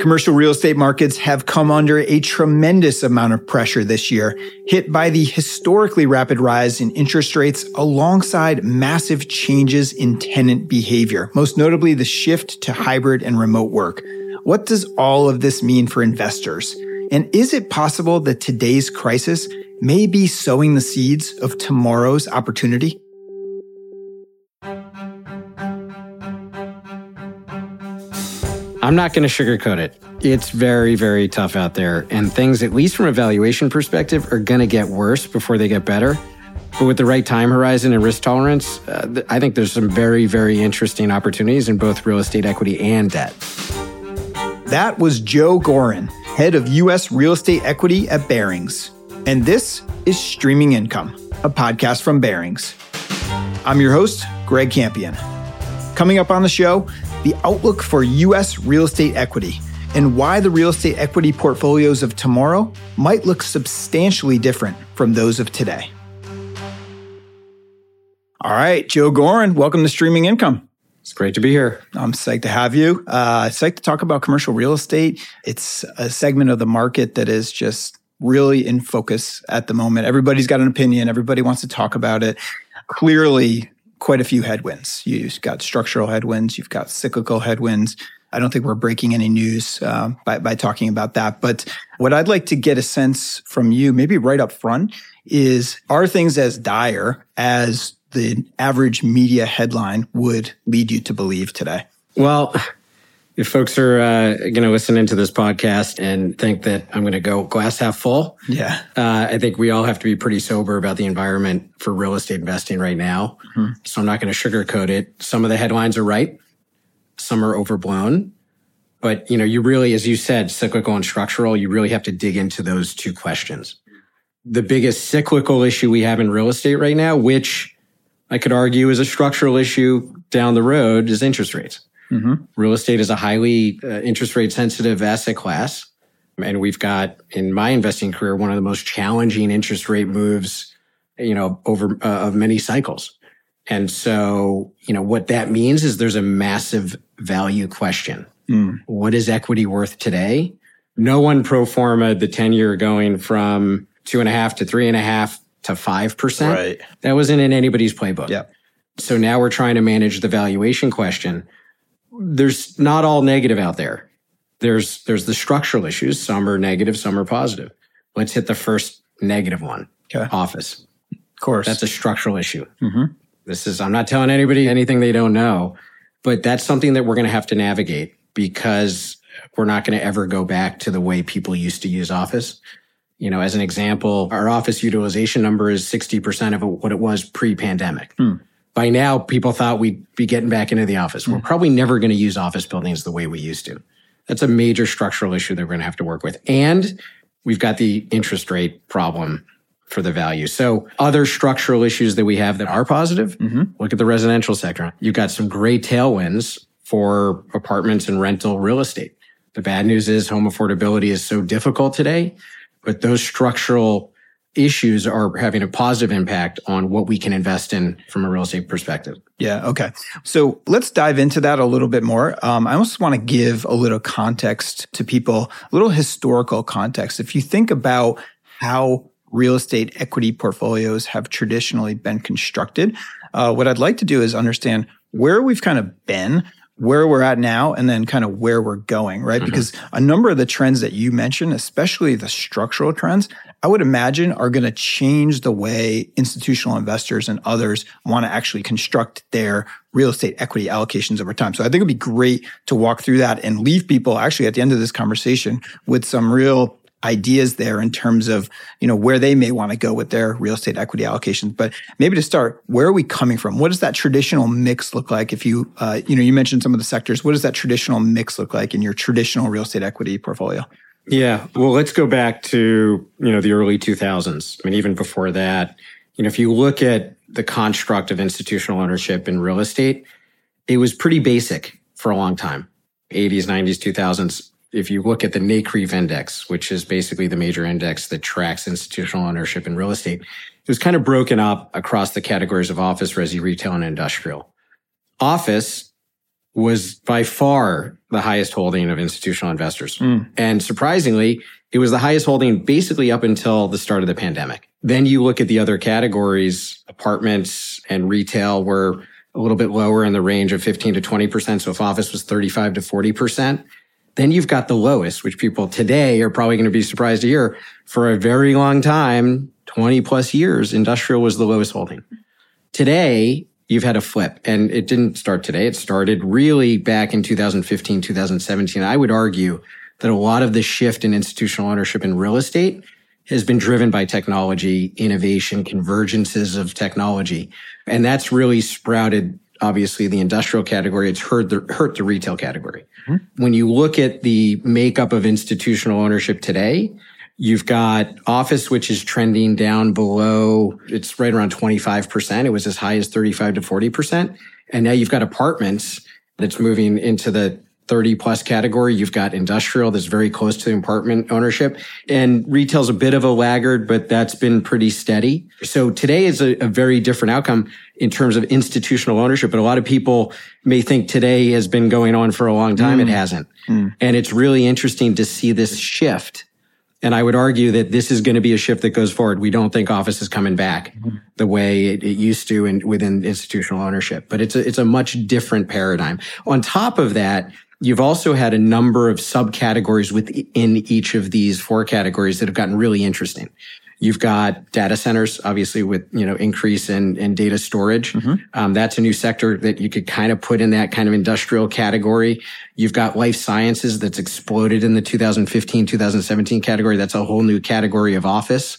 Commercial real estate markets have come under a tremendous amount of pressure this year, hit by the historically rapid rise in interest rates alongside massive changes in tenant behavior, most notably the shift to hybrid and remote work. What does all of this mean for investors? And is it possible that today's crisis may be sowing the seeds of tomorrow's opportunity? I'm not going to sugarcoat it. It's very, very tough out there. And things, at least from a valuation perspective, are going to get worse before they get better. But with the right time horizon and risk tolerance, uh, I think there's some very, very interesting opportunities in both real estate equity and debt. That was Joe Gorin, head of U.S. real estate equity at Barings. And this is Streaming Income, a podcast from Barings. I'm your host, Greg Campion. Coming up on the show, the outlook for U.S. real estate equity, and why the real estate equity portfolios of tomorrow might look substantially different from those of today. All right, Joe Gorin, welcome to Streaming Income. It's great to be here. I'm psyched to have you. Uh, psyched to talk about commercial real estate. It's a segment of the market that is just really in focus at the moment. Everybody's got an opinion. Everybody wants to talk about it. Clearly, quite a few headwinds. You've got structural headwinds, you've got cyclical headwinds. I don't think we're breaking any news uh, by, by talking about that. But what I'd like to get a sense from you, maybe right up front, is are things as dire as the average media headline would lead you to believe today? Well, if folks are uh, going to listen into this podcast and think that I'm going to go glass half full, yeah, uh, I think we all have to be pretty sober about the environment for real estate investing right now. Mm-hmm. So I'm not going to sugarcoat it. Some of the headlines are right, some are overblown, but you know, you really, as you said, cyclical and structural, you really have to dig into those two questions. The biggest cyclical issue we have in real estate right now, which I could argue is a structural issue down the road, is interest rates. Mm-hmm. Real estate is a highly uh, interest rate sensitive asset class. And we've got in my investing career, one of the most challenging interest rate moves, you know, over uh, of many cycles. And so, you know, what that means is there's a massive value question. Mm. What is equity worth today? No one pro forma the 10 year going from two and a half to three and a half to 5%. Right. That wasn't in anybody's playbook. Yeah. So now we're trying to manage the valuation question there's not all negative out there. There's there's the structural issues. Some are negative, some are positive. Let's hit the first negative one. Okay. Office. Of course. That's a structural issue. Mm-hmm. This is I'm not telling anybody anything they don't know, but that's something that we're going to have to navigate because we're not going to ever go back to the way people used to use office. You know, as an example, our office utilization number is 60% of what it was pre-pandemic. Hmm by now people thought we'd be getting back into the office. We're hmm. probably never going to use office buildings the way we used to. That's a major structural issue that we're going to have to work with. And we've got the interest rate problem for the value. So other structural issues that we have that are positive, mm-hmm. look at the residential sector. You've got some great tailwinds for apartments and rental real estate. The bad news is home affordability is so difficult today, but those structural issues are having a positive impact on what we can invest in from a real estate perspective. Yeah. Okay. So let's dive into that a little bit more. Um, I also want to give a little context to people, a little historical context. If you think about how real estate equity portfolios have traditionally been constructed, uh, what I'd like to do is understand where we've kind of been where we're at now and then kind of where we're going, right? Mm-hmm. Because a number of the trends that you mentioned, especially the structural trends, I would imagine are going to change the way institutional investors and others want to actually construct their real estate equity allocations over time. So I think it'd be great to walk through that and leave people actually at the end of this conversation with some real ideas there in terms of you know where they may want to go with their real estate equity allocations. But maybe to start where are we coming from? What does that traditional mix look like? If you uh, you know you mentioned some of the sectors what does that traditional mix look like in your traditional real estate equity portfolio? Yeah well let's go back to you know the early 2000s i mean even before that. You know if you look at the construct of institutional ownership in real estate it was pretty basic for a long time. 80s 90s 2000s if you look at the NCREIF index, which is basically the major index that tracks institutional ownership in real estate, it was kind of broken up across the categories of office, resi, retail, and industrial. Office was by far the highest holding of institutional investors. Mm. And surprisingly, it was the highest holding basically up until the start of the pandemic. Then you look at the other categories, apartments and retail were a little bit lower in the range of 15 to 20%. So if office was 35 to 40%, then you've got the lowest, which people today are probably going to be surprised to hear for a very long time, 20 plus years, industrial was the lowest holding. Today, you've had a flip and it didn't start today. It started really back in 2015, 2017. I would argue that a lot of the shift in institutional ownership in real estate has been driven by technology, innovation, convergences of technology. And that's really sprouted, obviously, the industrial category. It's hurt the, hurt the retail category. Mm-hmm. When you look at the makeup of institutional ownership today, You've got office, which is trending down below, it's right around 25%. It was as high as 35 to 40%. And now you've got apartments that's moving into the 30 plus category. You've got industrial that's very close to the apartment ownership and retail's a bit of a laggard, but that's been pretty steady. So today is a, a, very different outcome in terms of institutional ownership. But a lot of people may think today has been going on for a long time. Mm. It hasn't. Mm. And it's really interesting to see this shift. And I would argue that this is going to be a shift that goes forward. We don't think office is coming back mm-hmm. the way it, it, used to in, within institutional ownership, but it's a, it's a much different paradigm. On top of that, You've also had a number of subcategories within each of these four categories that have gotten really interesting. You've got data centers, obviously, with you know increase in, in data storage. Mm-hmm. Um, that's a new sector that you could kind of put in that kind of industrial category. You've got life sciences that's exploded in the 2015, 2017 category. That's a whole new category of office.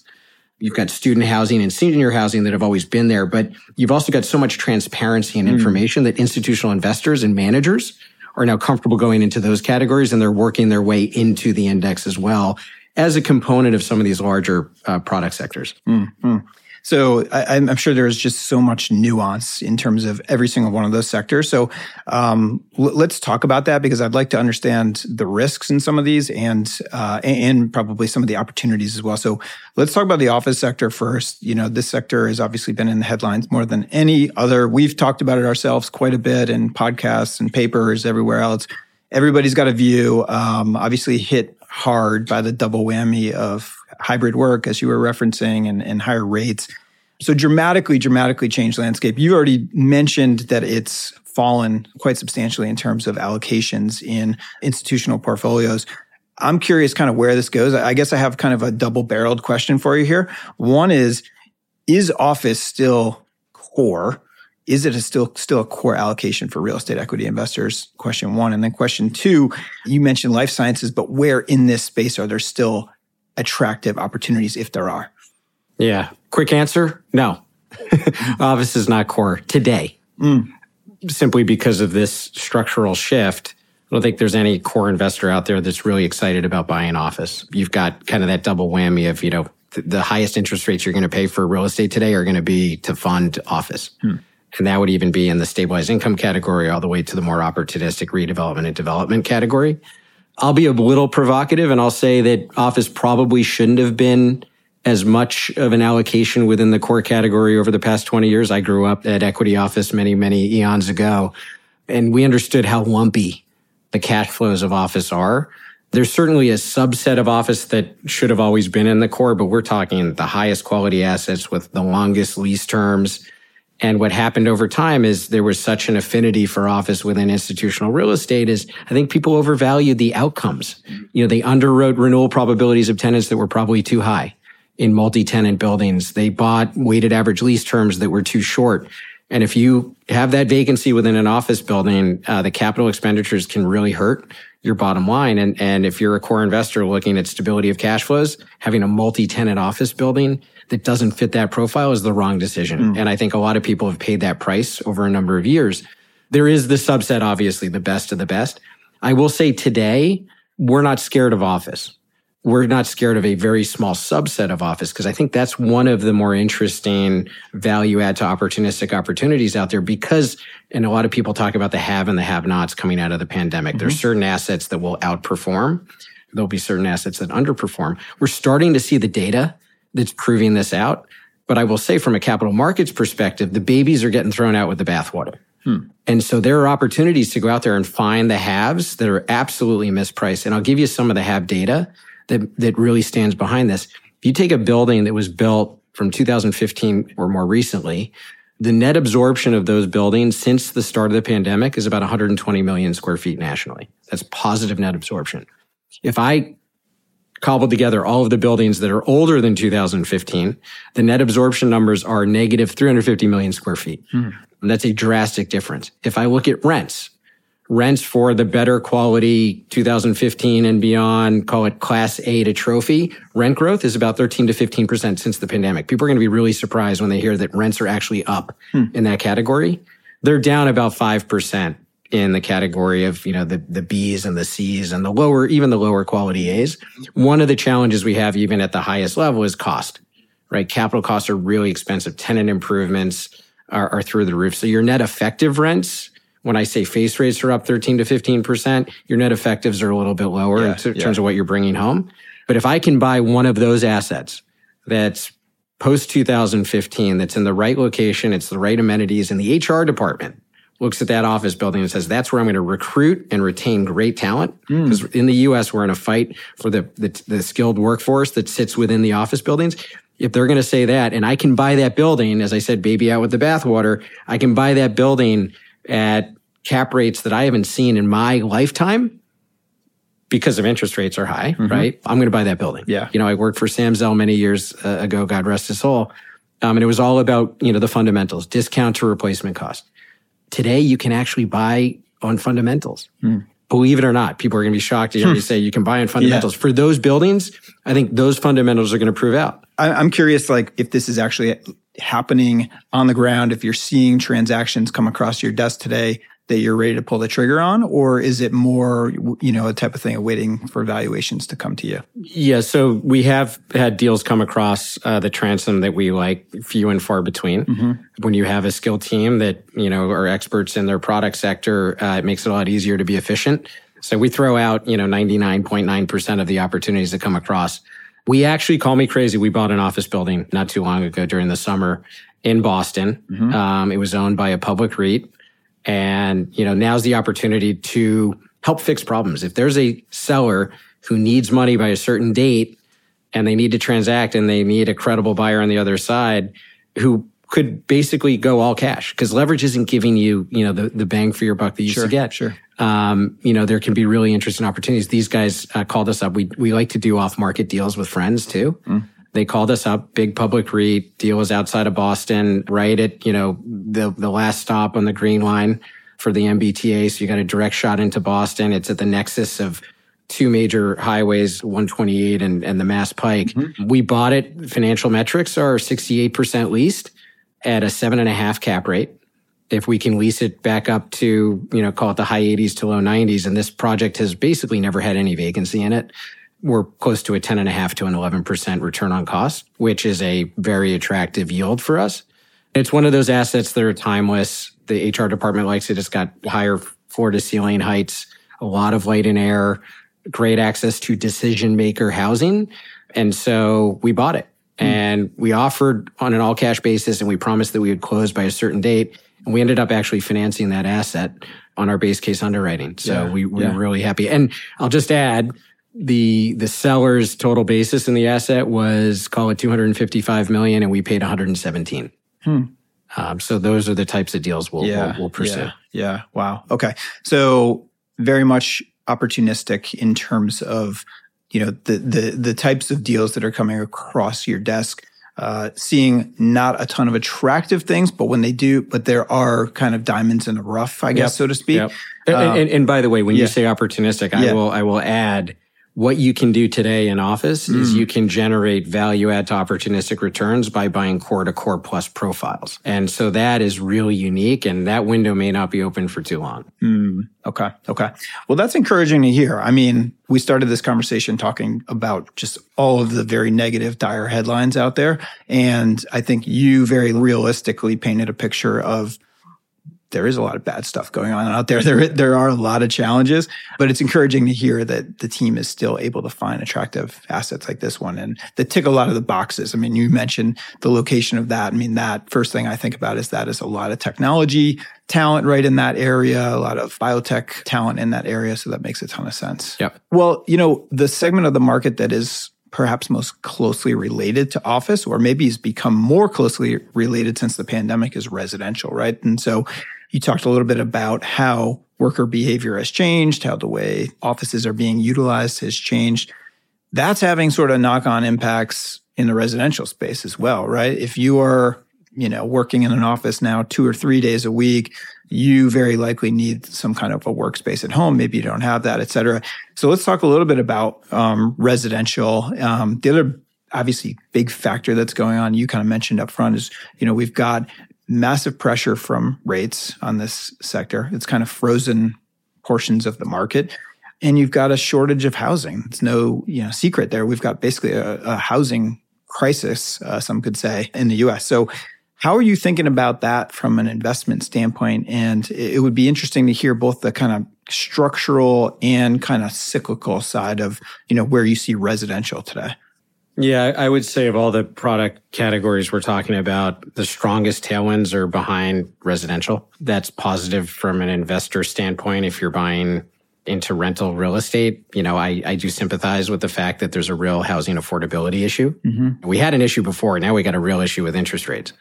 You've got student housing and senior housing that have always been there, but you've also got so much transparency and mm. information mm. that institutional investors and managers are now comfortable going into those categories and they're working their way into the index as well as a component of some of these larger uh, product sectors. Mm-hmm. So I, am sure there's just so much nuance in terms of every single one of those sectors. So um, l- let's talk about that because I'd like to understand the risks in some of these and uh, and probably some of the opportunities as well. So let's talk about the office sector first. You know, this sector has obviously been in the headlines more than any other. We've talked about it ourselves quite a bit in podcasts and papers everywhere else. Everybody's got a view. Um, obviously, hit hard by the double whammy of hybrid work, as you were referencing, and, and higher rates. So dramatically, dramatically changed landscape. You already mentioned that it's fallen quite substantially in terms of allocations in institutional portfolios. I'm curious kind of where this goes. I guess I have kind of a double barreled question for you here. One is, is office still core? Is it a still still a core allocation for real estate equity investors? Question one. And then question two, you mentioned life sciences, but where in this space are there still attractive opportunities if there are? Yeah. Quick answer no. Office is not core today. Mm. Simply because of this structural shift. I don't think there's any core investor out there that's really excited about buying office. You've got kind of that double whammy of, you know, th- the highest interest rates you're going to pay for real estate today are going to be to fund office. Hmm. And that would even be in the stabilized income category all the way to the more opportunistic redevelopment and development category. I'll be a little provocative and I'll say that office probably shouldn't have been as much of an allocation within the core category over the past 20 years. I grew up at equity office many, many eons ago, and we understood how lumpy the cash flows of office are. There's certainly a subset of office that should have always been in the core, but we're talking the highest quality assets with the longest lease terms and what happened over time is there was such an affinity for office within institutional real estate is I think people overvalued the outcomes. You know, they underwrote renewal probabilities of tenants that were probably too high in multi-tenant buildings. They bought weighted average lease terms that were too short. And if you have that vacancy within an office building, uh, the capital expenditures can really hurt your bottom line. And, and if you're a core investor looking at stability of cash flows, having a multi-tenant office building that doesn't fit that profile is the wrong decision. Mm. And I think a lot of people have paid that price over a number of years. There is the subset, obviously, the best of the best. I will say today, we're not scared of office. We're not scared of a very small subset of office because I think that's one of the more interesting value add to opportunistic opportunities out there because, and a lot of people talk about the have and the have nots coming out of the pandemic. Mm-hmm. There's certain assets that will outperform. There'll be certain assets that underperform. We're starting to see the data that's proving this out. But I will say from a capital markets perspective, the babies are getting thrown out with the bathwater. Hmm. And so there are opportunities to go out there and find the haves that are absolutely mispriced. And I'll give you some of the have data that, that really stands behind this. If you take a building that was built from 2015 or more recently, the net absorption of those buildings since the start of the pandemic is about 120 million square feet nationally. That's positive net absorption. If I cobbled together all of the buildings that are older than 2015, the net absorption numbers are negative 350 million square feet. Hmm. And that's a drastic difference. If I look at rents, rents for the better quality 2015 and beyond, call it class A to trophy, rent growth is about 13 to 15% since the pandemic. People are going to be really surprised when they hear that rents are actually up hmm. in that category. They're down about 5% in the category of, you know, the, the Bs and the Cs and the lower, even the lower quality As. One of the challenges we have even at the highest level is cost, right? Capital costs are really expensive. Tenant improvements are, are through the roof. So your net effective rents, when I say face rates are up 13 to 15%, your net effectives are a little bit lower yeah, in, terms of what you're bringing home. But if I can buy one of those assets that's post 2015, that's in the right location, it's the right amenities, and the HR department looks at that office building and says, that's where I'm going to recruit and retain great talent. Because mm. in the US, we're in a fight for the, the, the skilled workforce that sits within the office buildings. If they're going to say that, and I can buy that building, as I said, baby out with the bathwater, I can buy that building at cap rates that I haven't seen in my lifetime because of interest rates are high, mm-hmm. right? I'm going to buy that building. Yeah. You know, I worked for Sam Zell many years uh, ago, God rest his soul. Um, and it was all about, you know, the fundamentals, discount to replacement cost. Today, you can actually buy on fundamentals. Mm. Believe it or not, people are going to be shocked to hear me hmm. say you can buy on fundamentals. Yeah. For those buildings, I think those fundamentals are going to prove out. I'm curious, like, if this is actually happening on the ground, if you're seeing transactions come across your desk today that you're ready to pull the trigger on, or is it more, you know, a type of thing of waiting for valuations to come to you? Yeah, so we have had deals come across uh, the transom that we like, few and far between. Mm-hmm. When you have a skilled team that you know are experts in their product sector, uh, it makes it a lot easier to be efficient. So we throw out, you know, 99.9% of the opportunities that come across. We actually call me crazy. We bought an office building not too long ago during the summer in Boston. Mm-hmm. Um, it was owned by a public REIT. And, you know, now's the opportunity to help fix problems. If there's a seller who needs money by a certain date and they need to transact and they need a credible buyer on the other side who could basically go all cash because leverage isn't giving you, you know, the, the bang for your buck that you sure, used to get. Sure. Um, you know, there can be really interesting opportunities. These guys uh, called us up. We, we like to do off market deals with friends too. Mm. They called us up, big public REIT, deal was outside of Boston, right at, you know, the, the last stop on the green line for the MBTA. So you got a direct shot into Boston. It's at the nexus of two major highways, 128 and, and the Mass Pike. Mm-hmm. We bought it. Financial metrics are 68% leased at a seven and a half cap rate. If we can lease it back up to, you know, call it the high 80s to low 90s, and this project has basically never had any vacancy in it we're close to a 10 and a half to an 11% return on cost, which is a very attractive yield for us. It's one of those assets that are timeless. The HR department likes it. It's got higher floor to ceiling heights, a lot of light and air, great access to decision maker housing. And so we bought it mm. and we offered on an all cash basis and we promised that we would close by a certain date. And we ended up actually financing that asset on our base case underwriting. So yeah, we, we yeah. were really happy. And I'll just add, the the seller's total basis in the asset was call it 255 million and we paid 117 hmm. um, so those are the types of deals we'll, yeah, we'll, we'll, pursue yeah, yeah wow okay so very much opportunistic in terms of you know the the the types of deals that are coming across your desk uh, seeing not a ton of attractive things, but when they do, but there are kind of diamonds in the rough, I guess, yep. so to speak. Yep. Um, and, and, and, by the way, when yeah. you say opportunistic, I yeah. will I will add what you can do today in office mm. is you can generate value add to opportunistic returns by buying core to core plus profiles. And so that is really unique and that window may not be open for too long. Mm. Okay. Okay. Well, that's encouraging to hear. I mean, we started this conversation talking about just all of the very negative, dire headlines out there. And I think you very realistically painted a picture of there is a lot of bad stuff going on out there. There, there are a lot of challenges, but it's encouraging to hear that the team is still able to find attractive assets like this one and that tick a lot of the boxes. I mean, you mentioned the location of that. I mean, that first thing I think about is that is a lot of technology talent right in that area, a lot of biotech talent in that area. So that makes a ton of sense. Yep. Well, you know, the segment of the market that is perhaps most closely related to office or maybe has become more closely related since the pandemic is residential, right? And so you talked a little bit about how worker behavior has changed, how the way offices are being utilized has changed. That's having sort of knock on impacts in the residential space as well, right? If you are, you know, working in an office now two or three days a week, you very likely need some kind of a workspace at home. Maybe you don't have that, et cetera. So let's talk a little bit about um, residential. Um, the other obviously big factor that's going on, you kind of mentioned up front is, you know, we've got massive pressure from rates on this sector. It's kind of frozen portions of the market. And you've got a shortage of housing. It's no you know secret there. We've got basically a, a housing crisis, uh, some could say, in the U.S. So, how are you thinking about that from an investment standpoint? And it would be interesting to hear both the kind of structural and kind of cyclical side of you know where you see residential today. Yeah, I would say of all the product categories we're talking about, the strongest tailwinds are behind residential. That's positive from an investor standpoint. If you're buying into rental real estate, you know, I, I do sympathize with the fact that there's a real housing affordability issue. Mm-hmm. We had an issue before. Now we got a real issue with interest rates.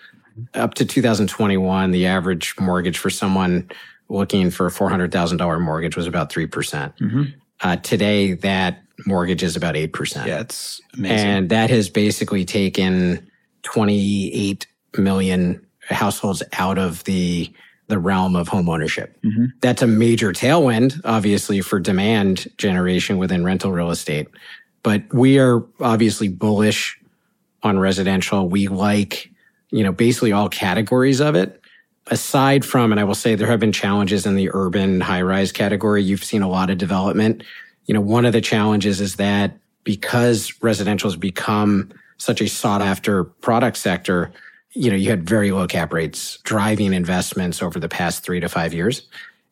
Up to 2021, the average mortgage for someone looking for a $400,000 mortgage was about 3%. percent mm hmm uh, today, that mortgage is about 8%. Yeah, it's amazing. And that has basically taken 28 million households out of the the realm of home ownership. Mm-hmm. That's a major tailwind, obviously, for demand generation within rental real estate. But we are obviously bullish on residential. We like, you know, basically all categories of it. Aside from, and I will say there have been challenges in the urban high rise category. You've seen a lot of development you know, one of the challenges is that because residential has become such a sought after product sector, you know, you had very low cap rates driving investments over the past three to five years.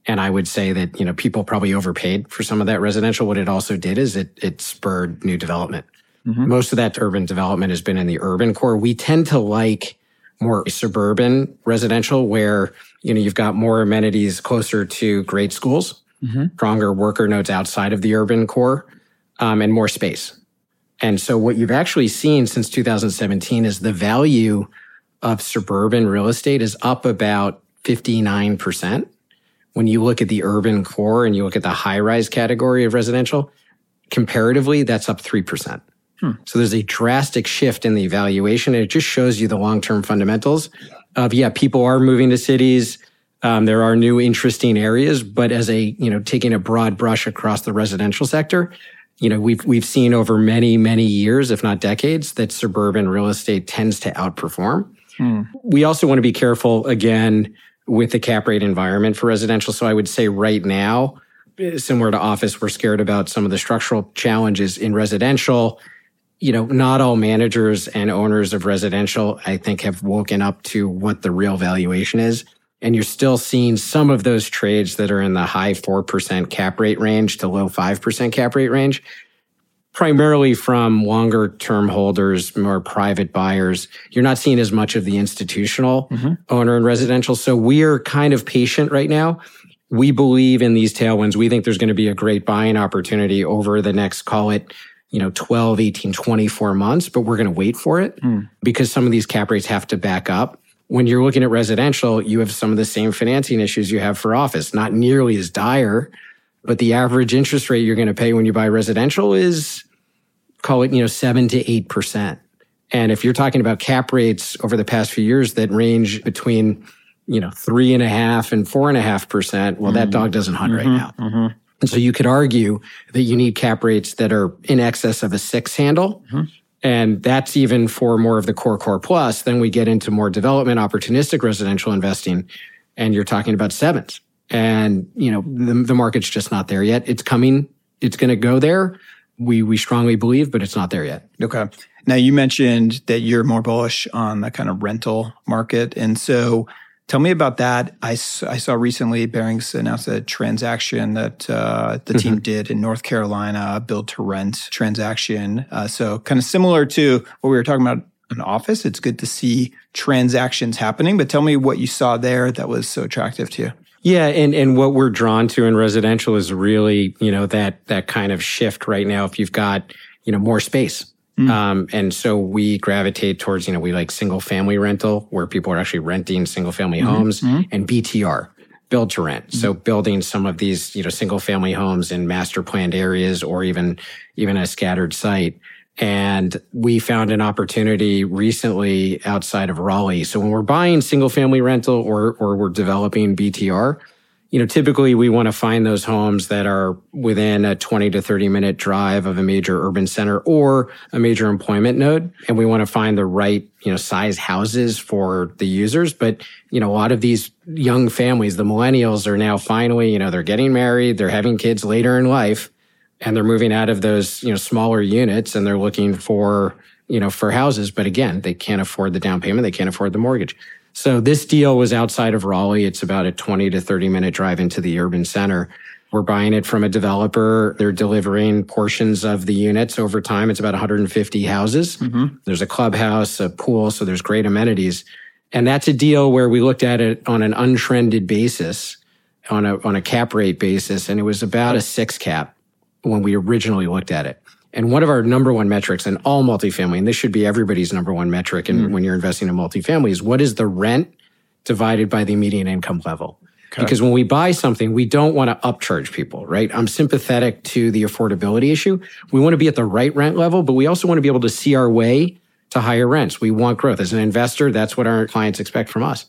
And I would say that, you know, people probably overpaid for some of that residential. What it also did is it, it spurred new development. Mm-hmm. Most of that urban development has been in the urban core. We tend to like more suburban residential where, you know, you've got more amenities closer to great schools mm-hmm. stronger worker nodes outside of the urban core, um, and more space. And so what you've actually seen since 2017 is the value of suburban real estate is up about 59%. When you look at the urban core and you look at the high rise category of residential, comparatively, that's up 3%. Hmm. So there's a drastic shift in the evaluation. And it just shows you the long term fundamentals of, yeah, people are moving to cities. Um, there are new interesting areas, but as a, you know, taking a broad brush across the residential sector, you know, we've, we've seen over many, many years, if not decades, that suburban real estate tends to outperform. Hmm. We also want to be careful again with the cap rate environment for residential. So I would say right now, similar to office, we're scared about some of the structural challenges in residential. You know, not all managers and owners of residential, I think, have woken up to what the real valuation is and you're still seeing some of those trades that are in the high 4% cap rate range to low 5% cap rate range, primarily from longer term holders, more private buyers. You're not seeing as much of the institutional mm-hmm. owner and residential. So we're kind of patient right now. We believe in these tailwinds. We think there's going to be a great buying opportunity over the next, call it, you know, 12, 18, 24 months, but we're going to wait for it mm. because some of these cap rates have to back up when you're looking at residential, you have some of the same financing issues you have for office, not nearly as dire, but the average interest rate you're going to pay when you buy residential is call it, you know, seven to eight percent. And if you're talking about cap rates over the past few years that range between, you know, three and a half and four and a half percent, well, mm-hmm. that dog doesn't hunt mm-hmm. right now. Mm-hmm. And so you could argue that you need cap rates that are in excess of a six handle mm-hmm. And that's even for more of the core core plus. Then we get into more development, opportunistic residential investing, and you're talking about sevens. And, you know, the, the market's just not there yet. It's coming. It's going to go there. We, we strongly believe, but it's not there yet. Okay. Now you mentioned that you're more bullish on the kind of rental market. And so Tell me about that. I, I saw recently Barings announced a transaction that uh, the team mm-hmm. did in North Carolina, build to rent transaction. Uh, so kind of similar to what we were talking about in office. It's good to see transactions happening, but tell me what you saw there that was so attractive to you. Yeah, and and what we're drawn to in residential is really, you know, that that kind of shift right now if you've got, you know, more space Mm. Um, and so we gravitate towards, you know, we like single family rental where people are actually renting single family mm-hmm. homes mm-hmm. and BTR, build to rent. Mm-hmm. So building some of these, you know, single family homes in master planned areas or even, even a scattered site. And we found an opportunity recently outside of Raleigh. So when we're buying single family rental or, or we're developing BTR, you know, typically we want to find those homes that are within a 20 to 30 minute drive of a major urban center or a major employment node. And we want to find the right, you know, size houses for the users. But, you know, a lot of these young families, the millennials are now finally, you know, they're getting married, they're having kids later in life and they're moving out of those, you know, smaller units and they're looking for, you know, for houses. But again, they can't afford the down payment. They can't afford the mortgage. So this deal was outside of Raleigh. It's about a 20 to 30 minute drive into the urban center. We're buying it from a developer. They're delivering portions of the units over time. It's about 150 houses. Mm-hmm. There's a clubhouse, a pool. So there's great amenities. And that's a deal where we looked at it on an untrended basis, on a, on a cap rate basis. And it was about a six cap when we originally looked at it. And one of our number one metrics in all multifamily, and this should be everybody's number one metric in, mm. when you're investing in multifamily, is what is the rent divided by the median income level? Okay. Because when we buy something, we don't want to upcharge people, right? I'm sympathetic to the affordability issue. We want to be at the right rent level, but we also want to be able to see our way to higher rents. We want growth. As an investor, that's what our clients expect from us.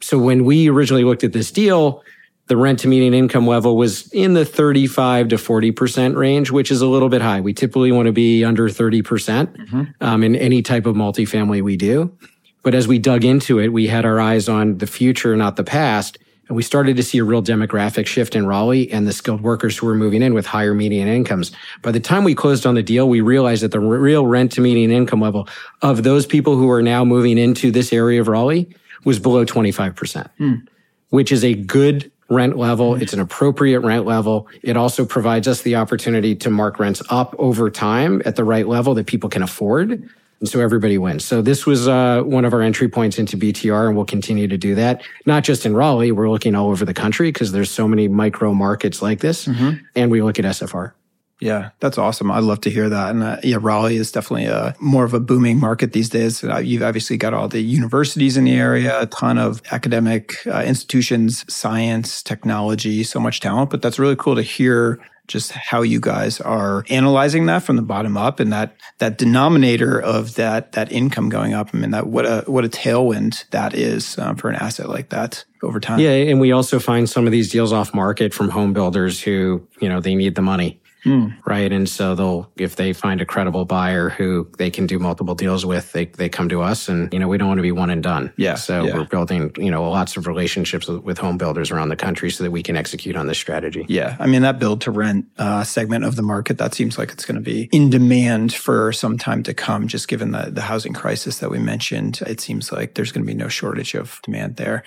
So when we originally looked at this deal, the rent to median income level was in the 35 to 40% range, which is a little bit high. We typically want to be under 30% mm hmm um, in any type of multifamily we do. But as we dug into it, we had our eyes on the future, not the past. And we started to see a real demographic shift in Raleigh and the skilled workers who were moving in with higher median incomes. By the time we closed on the deal, we realized that the real rent to median income level of those people who are now moving into this area of Raleigh was below 25%, mm. which is a good rent level. It's an appropriate rent level. It also provides us the opportunity to mark rents up over time at the right level that people can afford. And so everybody wins. So this was uh, one of our entry points into BTR, and we'll continue to do that. Not just in Raleigh, we're looking all over the country because there's so many micro markets like this, mm-hmm. and we look at SFR. Yeah, that's awesome. I'd love to hear that. And uh, yeah, Raleigh is definitely a more of a booming market these days. Uh, you've obviously got all the universities in the area, a ton of academic uh, institutions, science, technology, so much talent. But that's really cool to hear just how you guys are analyzing that from the bottom up and that that denominator of that that income going up. I mean, that what a what a tailwind that is um, for an asset like that over time. Yeah, and we also find some of these deals off market from home builders who you know they need the money Mm. Right. And so they'll, if they find a credible buyer who they can do multiple deals with, they, they come to us and, you know, we don't want to be one and done. Yeah. So yeah. we're building, you know, lots of relationships with, with, home builders around the country so that we can execute on this strategy. Yeah. I mean, that build to rent uh, segment of the market, that seems like it's going to be in demand for some time to come, just given the, the housing crisis that we mentioned. It seems like there's going to be no shortage of demand there.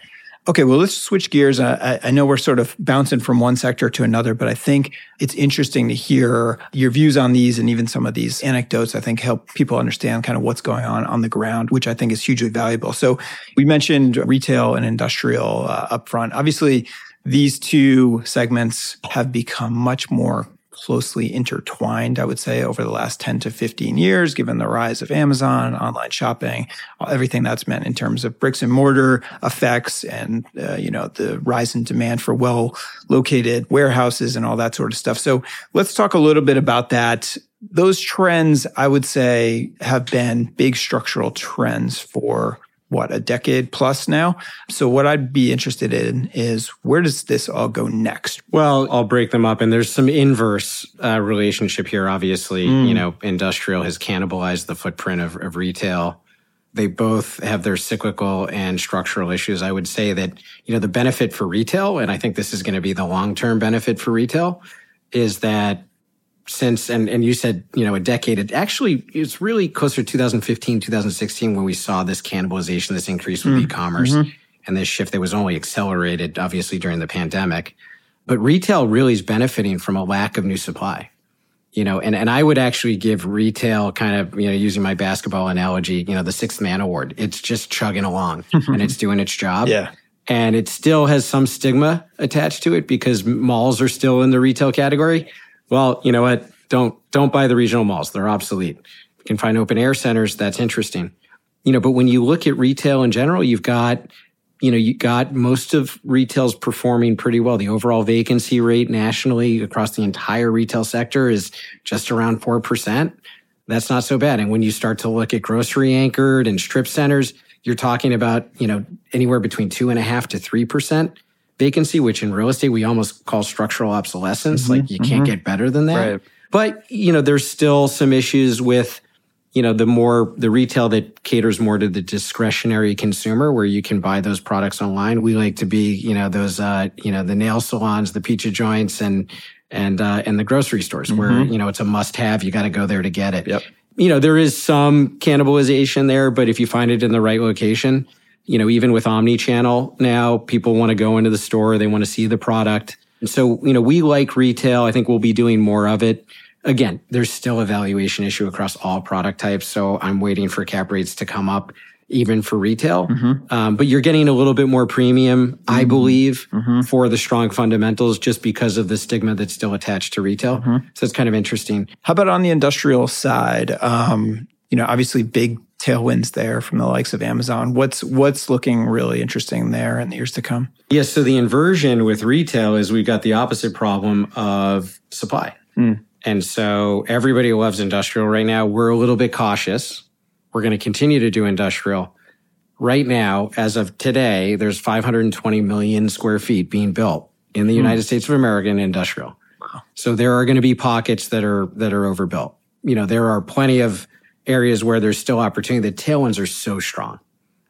Okay, well, let's switch gears. I, I, know we're sort of bouncing from one sector to another, but I think it's interesting to hear your views on these and even some of these anecdotes. I think help people understand kind of what's going on on the ground, which I think is hugely valuable. So we mentioned retail and industrial uh, upfront. Obviously, these two segments have become much more closely intertwined, I would say, over the last 10 to 15 years, given the rise of Amazon, online shopping, everything that's meant in terms of bricks and mortar effects and, uh, you know, the rise in demand for well located warehouses and all that sort of stuff. So let's talk a little bit about that. Those trends, I would say, have been big structural trends for what a decade plus now. So what I'd be interested in is where does this all go next? Well, I'll break them up, and there's some inverse uh, relationship here. Obviously, mm. you know, industrial has cannibalized the footprint of, of retail. They both have their cyclical and structural issues. I would say that you know the benefit for retail, and I think this is going to be the long term benefit for retail, is that since and and you said you know a decade it actually it's really closer to 2015 2016 when we saw this cannibalization this increase with mm-hmm. e-commerce mm-hmm. and this shift that was only accelerated, obviously, during the pandemic. But retail really is benefiting from a lack of new supply. You know, and, and I would actually give retail kind of, you know, using my basketball analogy, you know, the sixth man award. It's just chugging along and it's doing its job. Yeah. And it still has some stigma attached to it because malls are still in the retail category. Well, you know what? Don't, don't buy the regional malls. They're obsolete. You can find open air centers. That's interesting. You know, but when you look at retail in general, you've got you know, you got most of retail's performing pretty well. The overall vacancy rate nationally across the entire retail sector is just around 4%. That's not so bad. And when you start to look at grocery anchored and strip centers, you're talking about, you know, anywhere between two and a half to 3% vacancy, which in real estate, we almost call structural obsolescence. Mm-hmm, like you mm-hmm. can't get better than that. Right. But, you know, there's still some issues with, you know, the more the retail that caters more to the discretionary consumer where you can buy those products online. We like to be, you know, those, uh, you know, the nail salons, the pizza joints and, and, uh, and the grocery stores mm-hmm. where, you know, it's a must have. You got to go there to get it. Yep. You know, there is some cannibalization there, but if you find it in the right location, you know, even with omni-channel now, people want to go into the store. They want to see the product. And so, you know, we like retail. I think we'll be doing more of it again, there's still a valuation issue across all product types. So I'm waiting for cap rates to come up even for retail. Mm-hmm. Um, but you're getting a little bit more premium, mm-hmm. I believe, mm-hmm. for the strong fundamentals just because of the stigma that's still attached to retail. Mm-hmm. So it's kind of interesting. How about on the industrial side? Um, you know, obviously big tailwinds there from the likes of Amazon. What's what's looking really interesting there in the years to come? Yes, so the inversion with retail is we've got the opposite problem of supply. Mm. And so everybody loves industrial right now. We're a little bit cautious. We're going to continue to do industrial. Right now, as of today, there's 520 million square feet being built in the mm. United States of America in industrial. Wow. So there are going to be pockets that are, that are overbuilt. You know, there are plenty of areas where there's still opportunity. The tailwinds are so strong,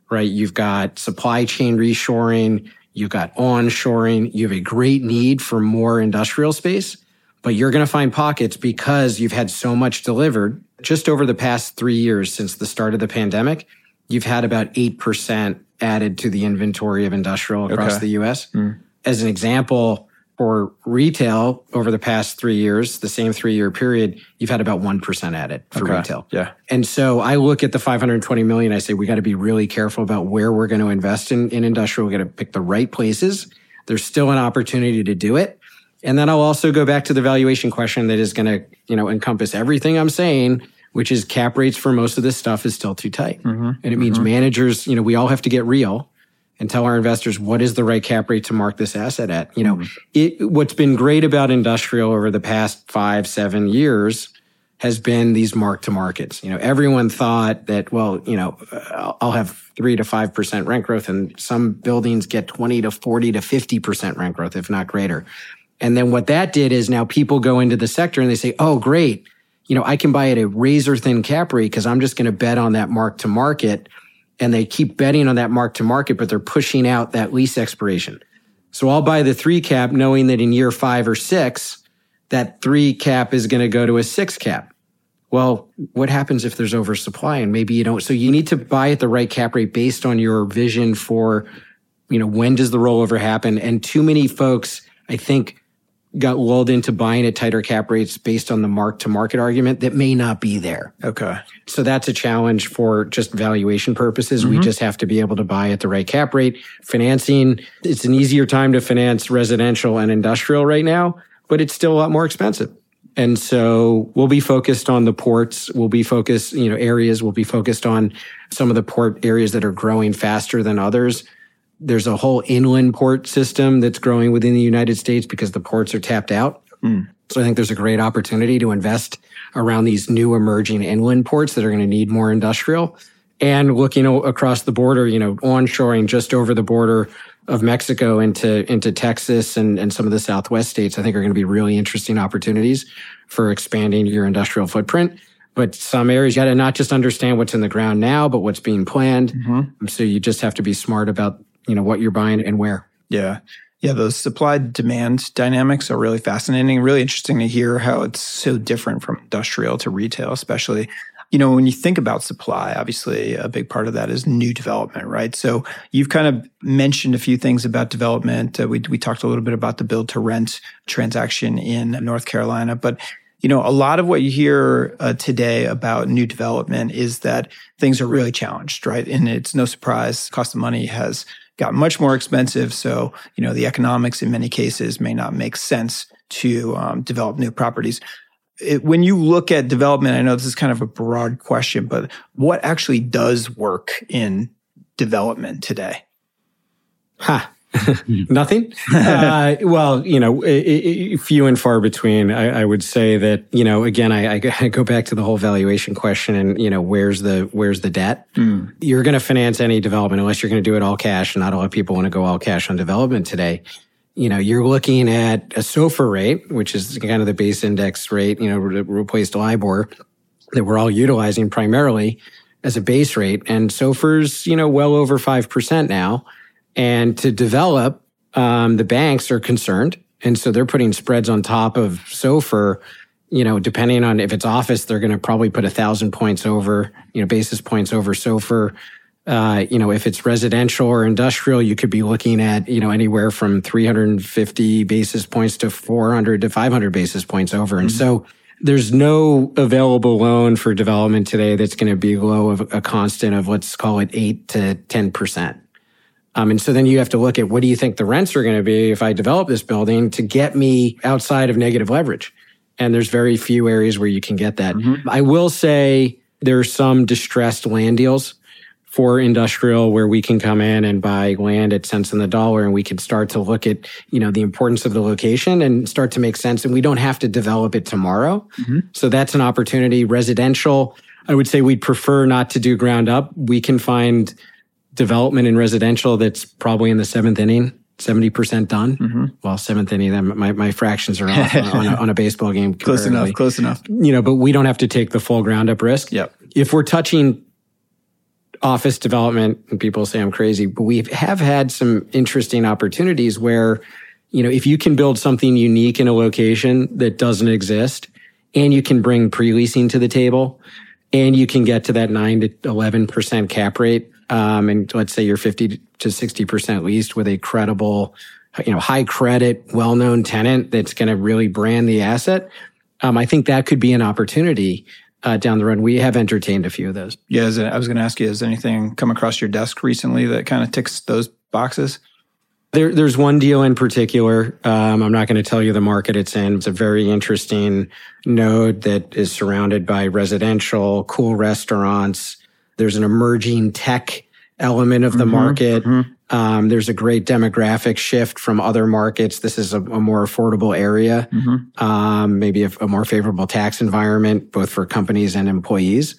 right? You've got supply chain reshoring. You've got onshoring. You have a great need for more industrial space but you're going to find pockets because you've had so much delivered just over the past three years since the start of the pandemic. You've had about 8% added to the inventory of industrial across okay. the US. Mm. As an example, for retail over the past three years, the same three year period, you've had about 1% added for okay. retail. Yeah. And so I look at the 520 million. I say, we got to be really careful about where we're going to invest in, in industrial. We got to pick the right places. There's still an opportunity to do it. And then I'll also go back to the valuation question that is going to, you know, encompass everything I'm saying, which is cap rates for most of this stuff is still too tight. Mm-hmm. And it means mm-hmm. managers, you know, we all have to get real and tell our investors what is the right cap rate to mark this asset at. You know, mm-hmm. it, what's been great about industrial over the past five, seven years has been these mark to markets. You know, everyone thought that, well, you know, I'll have three to 5% rent growth and some buildings get 20 to 40 to 50% rent growth, if not greater. And then what that did is now people go into the sector and they say, oh, great. You know, I can buy at a razor thin cap rate because I'm just going to bet on that mark to market. And they keep betting on that mark to market, but they're pushing out that lease expiration. So I'll buy the three cap knowing that in year five or six, that three cap is going to go to a six cap. Well, what happens if there's oversupply and maybe you don't? So you need to buy at the right cap rate based on your vision for, you know, when does the rollover happen? And too many folks, I think, got lulled into buying at tighter cap rates based on the mark to market argument that may not be there. Okay. So that's a challenge for just valuation purposes. Mm-hmm. We just have to be able to buy at the right cap rate. Financing, it's an easier time to finance residential and industrial right now, but it's still a lot more expensive. And so we'll be focused on the ports. We'll be focused, you know, areas. We'll be focused on some of the port areas that are growing faster than others there's a whole inland port system that's growing within the United States because the ports are tapped out. Mm. So I think there's a great opportunity to invest around these new emerging inland ports that are going to need more industrial and looking across the border, you know, onshoring just over the border of Mexico into, into Texas and, and some of the Southwest states, I think are going to be really interesting opportunities for expanding your industrial footprint. But some areas you got to not just understand what's in the ground now, but what's being planned. Mm-hmm. So you just have to be smart about you know, what you're buying and where. Yeah. Yeah, those supply demand dynamics are really fascinating. Really interesting to hear how it's so different from industrial to retail, especially. you know, when you think about supply, obviously a big part of that is new development, right? So you've kind of mentioned a few things about development. Uh, we, we talked a little bit about the build to rent transaction in North Carolina, but you know, a lot of what you hear uh, today about new development is that things are really challenged, right? And it's no surprise, cost of money has got much more expensive. So, you know, the economics in many cases may not make sense to um, develop new properties it, when you look at development, I know this is kind of a broad question, but what actually does work in development today? Ha. Nothing. uh, well, you know, it, it, few and far between. I, I, would say that you know, again, I, I, go back to the whole valuation question, and you know, where's the where's the debt? Mm. You're going to finance any development unless you're going to do it all cash, and not a lot of people want to go all cash on development today you know, you're looking at a SOFR rate, which is kind of the base index rate, you know, re- replaced LIBOR that we're all utilizing primarily as a base rate. And SOFR's, you know, well over 5% now. And to develop, um, the banks are concerned. And so they're putting spreads on top of SOFR, you know, depending on if it's office, they're going to probably put a thousand points over, you know, basis points over SOFR. Uh, you know, if it's residential or industrial, you could be looking at, you know, anywhere from 350 basis points to 400 to 500 basis points over. And mm-hmm. so there's no available loan for development today that's going to be below a constant of let's call it eight to 10%. Um, and so then you have to look at what do you think the rents are going to be if I develop this building to get me outside of negative leverage? And there's very few areas where you can get that. Mm-hmm. I will say there's some distressed land deals for industrial where we can come in and buy land at cents on the dollar and we can start to look at, you know, the importance of the location and start to make sense. And we don't have to develop it tomorrow. Mm-hmm. So that's an opportunity. Residential, I would say we'd prefer not to do ground up. We can find development in residential that's probably in the seventh inning. 70% done. Mm-hmm. Well, seventh inning, then my, my fractions are off on, a, on a baseball game. close enough, close enough. You know, but we don't have to take the full ground up risk. Yep. If we're touching office development and people say I'm crazy, but we have had some interesting opportunities where, you know, if you can build something unique in a location that doesn't exist and you can bring pre-leasing to the table and you can get to that nine to 11% cap rate. Um, and let's say you're 50 to 60% leased with a credible, you know, high credit, well-known tenant that's going to really brand the asset. Um, I think that could be an opportunity uh, down the road. We have entertained a few of those. Yeah, it, I was going to ask you, has anything come across your desk recently that kind of ticks those boxes? There, there's one deal in particular. Um, I'm not going to tell you the market it's in. It's a very interesting node that is surrounded by residential, cool restaurants. There's an emerging tech element of the mm-hmm, market. Mm-hmm. Um, there's a great demographic shift from other markets. This is a, a more affordable area, mm-hmm. um, maybe a, a, more favorable tax environment, both for companies and employees.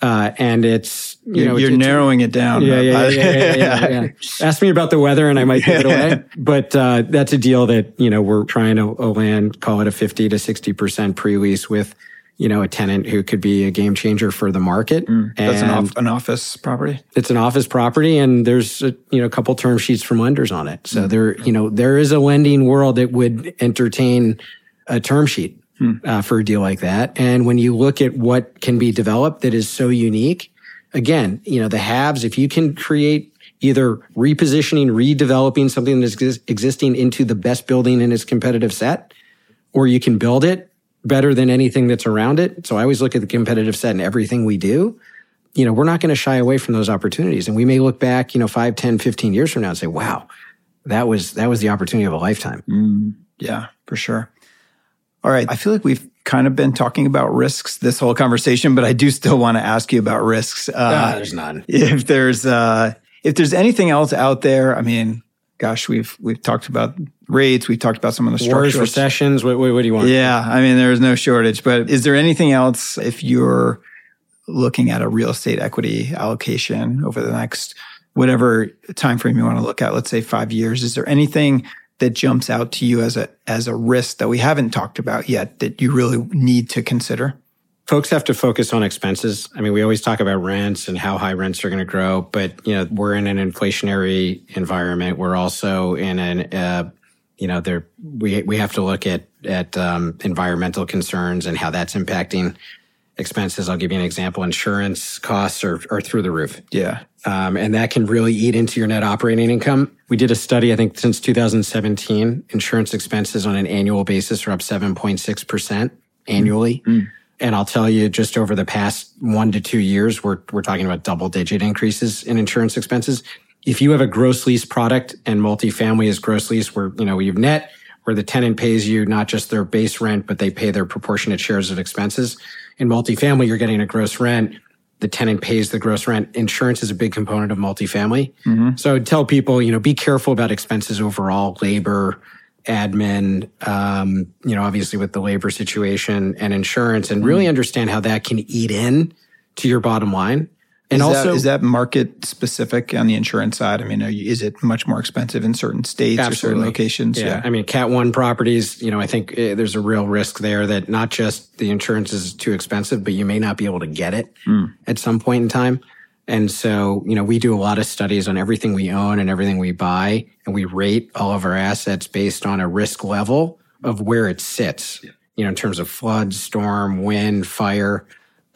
Uh, and it's you you're, know you're it's, narrowing it down. Yeah, yeah, yeah, yeah, yeah, yeah, Ask me about the weather, and I might give it away. But uh, that's a deal that you know we're trying to land, call it a fifty to sixty percent pre-lease with you know, a tenant who could be a game changer for the market. Mm, that's an, off, an, office property. It's an office property, and there's a, you know a couple term sheets from lenders on it. So mm. there, you know, there is a lending world that would entertain a term sheet mm. uh, for a deal like that. And when you look at what can be developed that is so unique, again, you know, the haves. If you can create either repositioning, redeveloping something that's existing into the best building in its competitive set, or you can build it better than anything that's around it. So I always look at the competitive set and everything we do. You know, we're not going to shy away from those opportunities. And we may look back, you know, 5, 10, 15 years from now and say, wow, that was, that was the opportunity of a lifetime. Mm, yeah, for sure. All right. I feel like we've kind of been talking about risks this whole conversation, but I do still want to ask you about risks. Uh, there's none. If there's, uh, if there's anything else out there, I mean, gosh, we've we've talked about rates, we've talked about some of the structures, Wars, recessions. What, what, what do you want? Yeah, I mean, there's no shortage. But is there anything else if you're looking at a real estate equity allocation over the next whatever time frame you want to look at? Let's say five years. Is there anything that jumps out to you as a as a risk that we haven't talked about yet that you really need to consider? Folks have to focus on expenses. I mean, we always talk about rents and how high rents are going to grow, but you know, we're in an inflationary environment. We're also in an, uh, you know, there we we have to look at at um, environmental concerns and how that's impacting expenses. I'll give you an example. Insurance costs are, are through the roof. Yeah. Um, and that can really eat into your net operating income. We did a study, I think since 2017, insurance expenses on an annual basis are up 7.6% annually. Mm-hmm. And I'll tell you, just over the past one to two years, we're, we're talking about double digit increases in insurance expenses. If you have a gross lease product and multifamily is gross lease where, you know, you've net, where the tenant pays you not just their base rent, but they pay their proportionate shares of expenses. In multifamily, you're getting a gross rent. The tenant pays the gross rent. Insurance is a big component of multifamily. Mm-hmm. So I would tell people, you know, be careful about expenses overall, labor, admin, um, you know, obviously with the labor situation and insurance and really mm-hmm. understand how that can eat in to your bottom line. And is also, that, is that market specific on the insurance side? I mean, you, is it much more expensive in certain states absolutely. or certain locations? Yeah. yeah. I mean, Cat One properties, you know, I think uh, there's a real risk there that not just the insurance is too expensive, but you may not be able to get it mm. at some point in time. And so, you know, we do a lot of studies on everything we own and everything we buy, and we rate all of our assets based on a risk level of where it sits, you know, in terms of flood, storm, wind, fire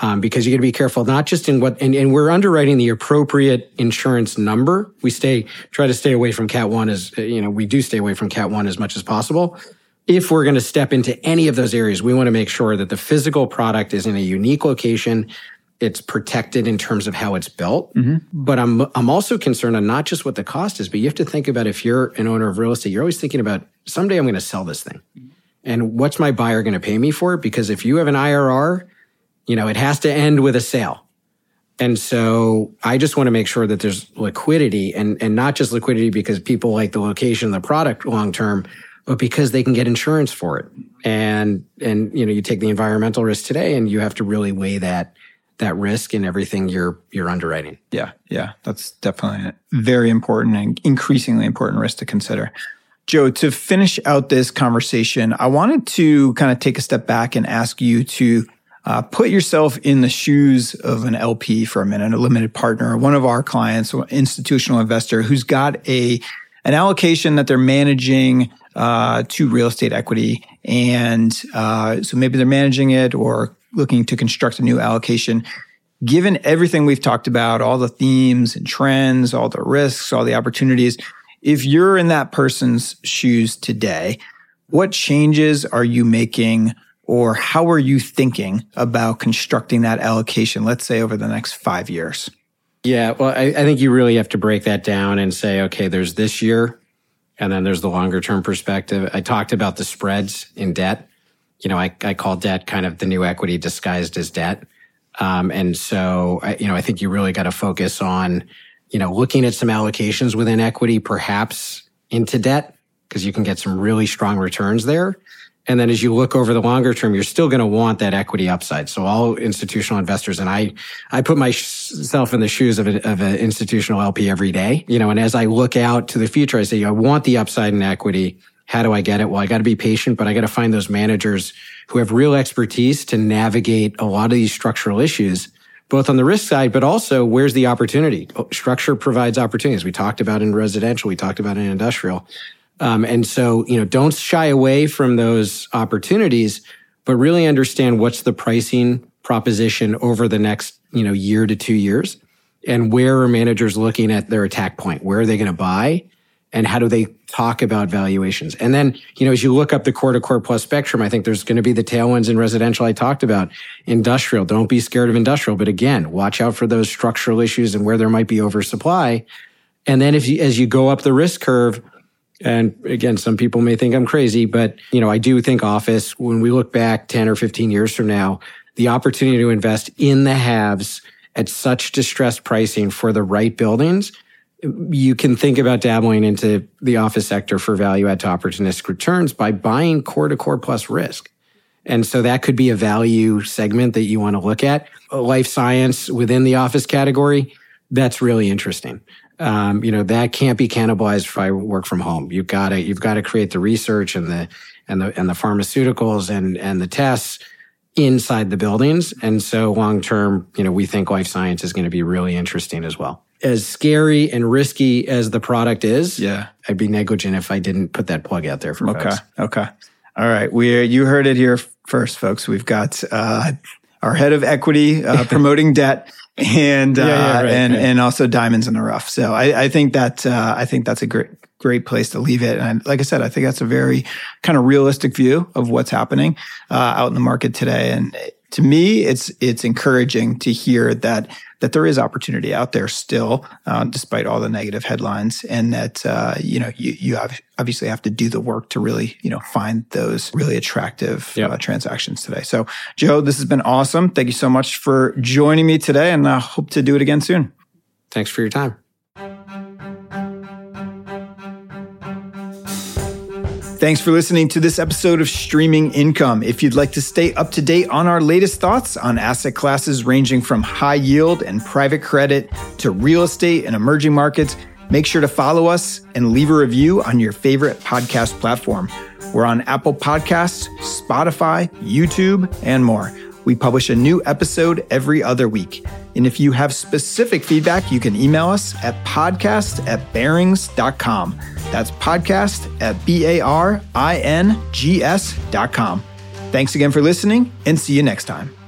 um, because you got to be careful, not just in what, and, and, we're underwriting the appropriate insurance number. We stay, try to stay away from Cat 1 as, you know, we do stay away from Cat 1 as much as possible. If we're going to step into any of those areas, we want to make sure that the physical product is in a unique location. It's protected in terms of how it's built. Mm-hmm. But I'm, I'm also concerned on not just what the cost is, but you have to think about if you're an owner of real estate, you're always thinking about someday I'm going to sell this thing. And what's my buyer going to pay me for it? Because if you have an IRR, you know, it has to end with a sale. And so I just want to make sure that there's liquidity and, and not just liquidity because people like the location, of the product long term, but because they can get insurance for it. And, and, you know, you take the environmental risk today and you have to really weigh that, that risk in everything you're, you're underwriting. Yeah. Yeah. That's definitely a very important and increasingly important risk to consider. Joe, to finish out this conversation, I wanted to kind of take a step back and ask you to uh, put yourself in the shoes of an LP for a minute, a limited partner, one of our clients, an institutional investor who's got a an allocation that they're managing uh, to real estate equity, and uh, so maybe they're managing it or looking to construct a new allocation. Given everything we've talked about, all the themes and trends, all the risks, all the opportunities, if you're in that person's shoes today, what changes are you making? or how are you thinking about constructing that allocation, let's say over the next five years? Yeah, well, I, I, think you really have to break that down and say, okay, there's this year, and then there's the longer term perspective. I talked about the spreads in debt. You know, I, I call debt kind of the new equity disguised as debt. Um, and so, I, you know, I think you really got to focus on, you know, looking at some allocations within equity, perhaps into debt, because you can get some really strong returns there. And then as you look over the longer term, you're still going to want that equity upside. So all institutional investors, and I, I put myself in the shoes of, of an institutional LP every day, you know, and as I look out to the future, I say, I want the upside in equity. How do I get it? Well, I got to be patient, but I got to find those managers who have real expertise to navigate a lot of these structural issues, both on the risk side, but also where's the opportunity? Oh, structure provides opportunities. We talked about in residential. We talked about in industrial. Um, and so, you know, don't shy away from those opportunities, but really understand what's the pricing proposition over the next, you know, year to two years. And where are managers looking at their attack point? Where are they going to buy? And how do they talk about valuations? And then, you know, as you look up the core to core plus spectrum, I think there's going to be the tailwinds in residential I talked about. Industrial, don't be scared of industrial, but again, watch out for those structural issues and where there might be oversupply. And then if you, as you go up the risk curve, and again, some people may think I'm crazy, but you know, I do think office, when we look back 10 or 15 years from now, the opportunity to invest in the haves at such distressed pricing for the right buildings, you can think about dabbling into the office sector for value add to opportunistic returns by buying core to core plus risk. And so that could be a value segment that you want to look at. Life science within the office category, that's really interesting um, you know that can't be cannibalized if I work from home. You've got to you've got to create the research and the and the and the pharmaceuticals and and the tests inside the buildings. And so long term, you know, we think life science is going to be really interesting as well. As scary and risky as the product is, yeah, I'd be negligent if I didn't put that plug out there for okay. folks. Okay. Okay. All right. We you heard it here first, folks. We've got uh, our head of equity, uh, promoting debt and, yeah, yeah, uh, right, and, right. and also diamonds in the rough. So I, I think that, uh, I think that's a great, great place to leave it. And like I said, I think that's a very kind of realistic view of what's happening, uh, out in the market today. And to me, it's, it's encouraging to hear that that there is opportunity out there still, uh, despite all the negative headlines, and that uh, you know you you have, obviously have to do the work to really you know find those really attractive yep. uh, transactions today. So, Joe, this has been awesome. Thank you so much for joining me today, and I hope to do it again soon. Thanks for your time. Thanks for listening to this episode of Streaming Income. If you'd like to stay up to date on our latest thoughts on asset classes ranging from high yield and private credit to real estate and emerging markets, make sure to follow us and leave a review on your favorite podcast platform. We're on Apple Podcasts, Spotify, YouTube, and more. We publish a new episode every other week. And if you have specific feedback, you can email us at podcast at barings.com. That's podcast at B A R I N G S dot com. Thanks again for listening and see you next time.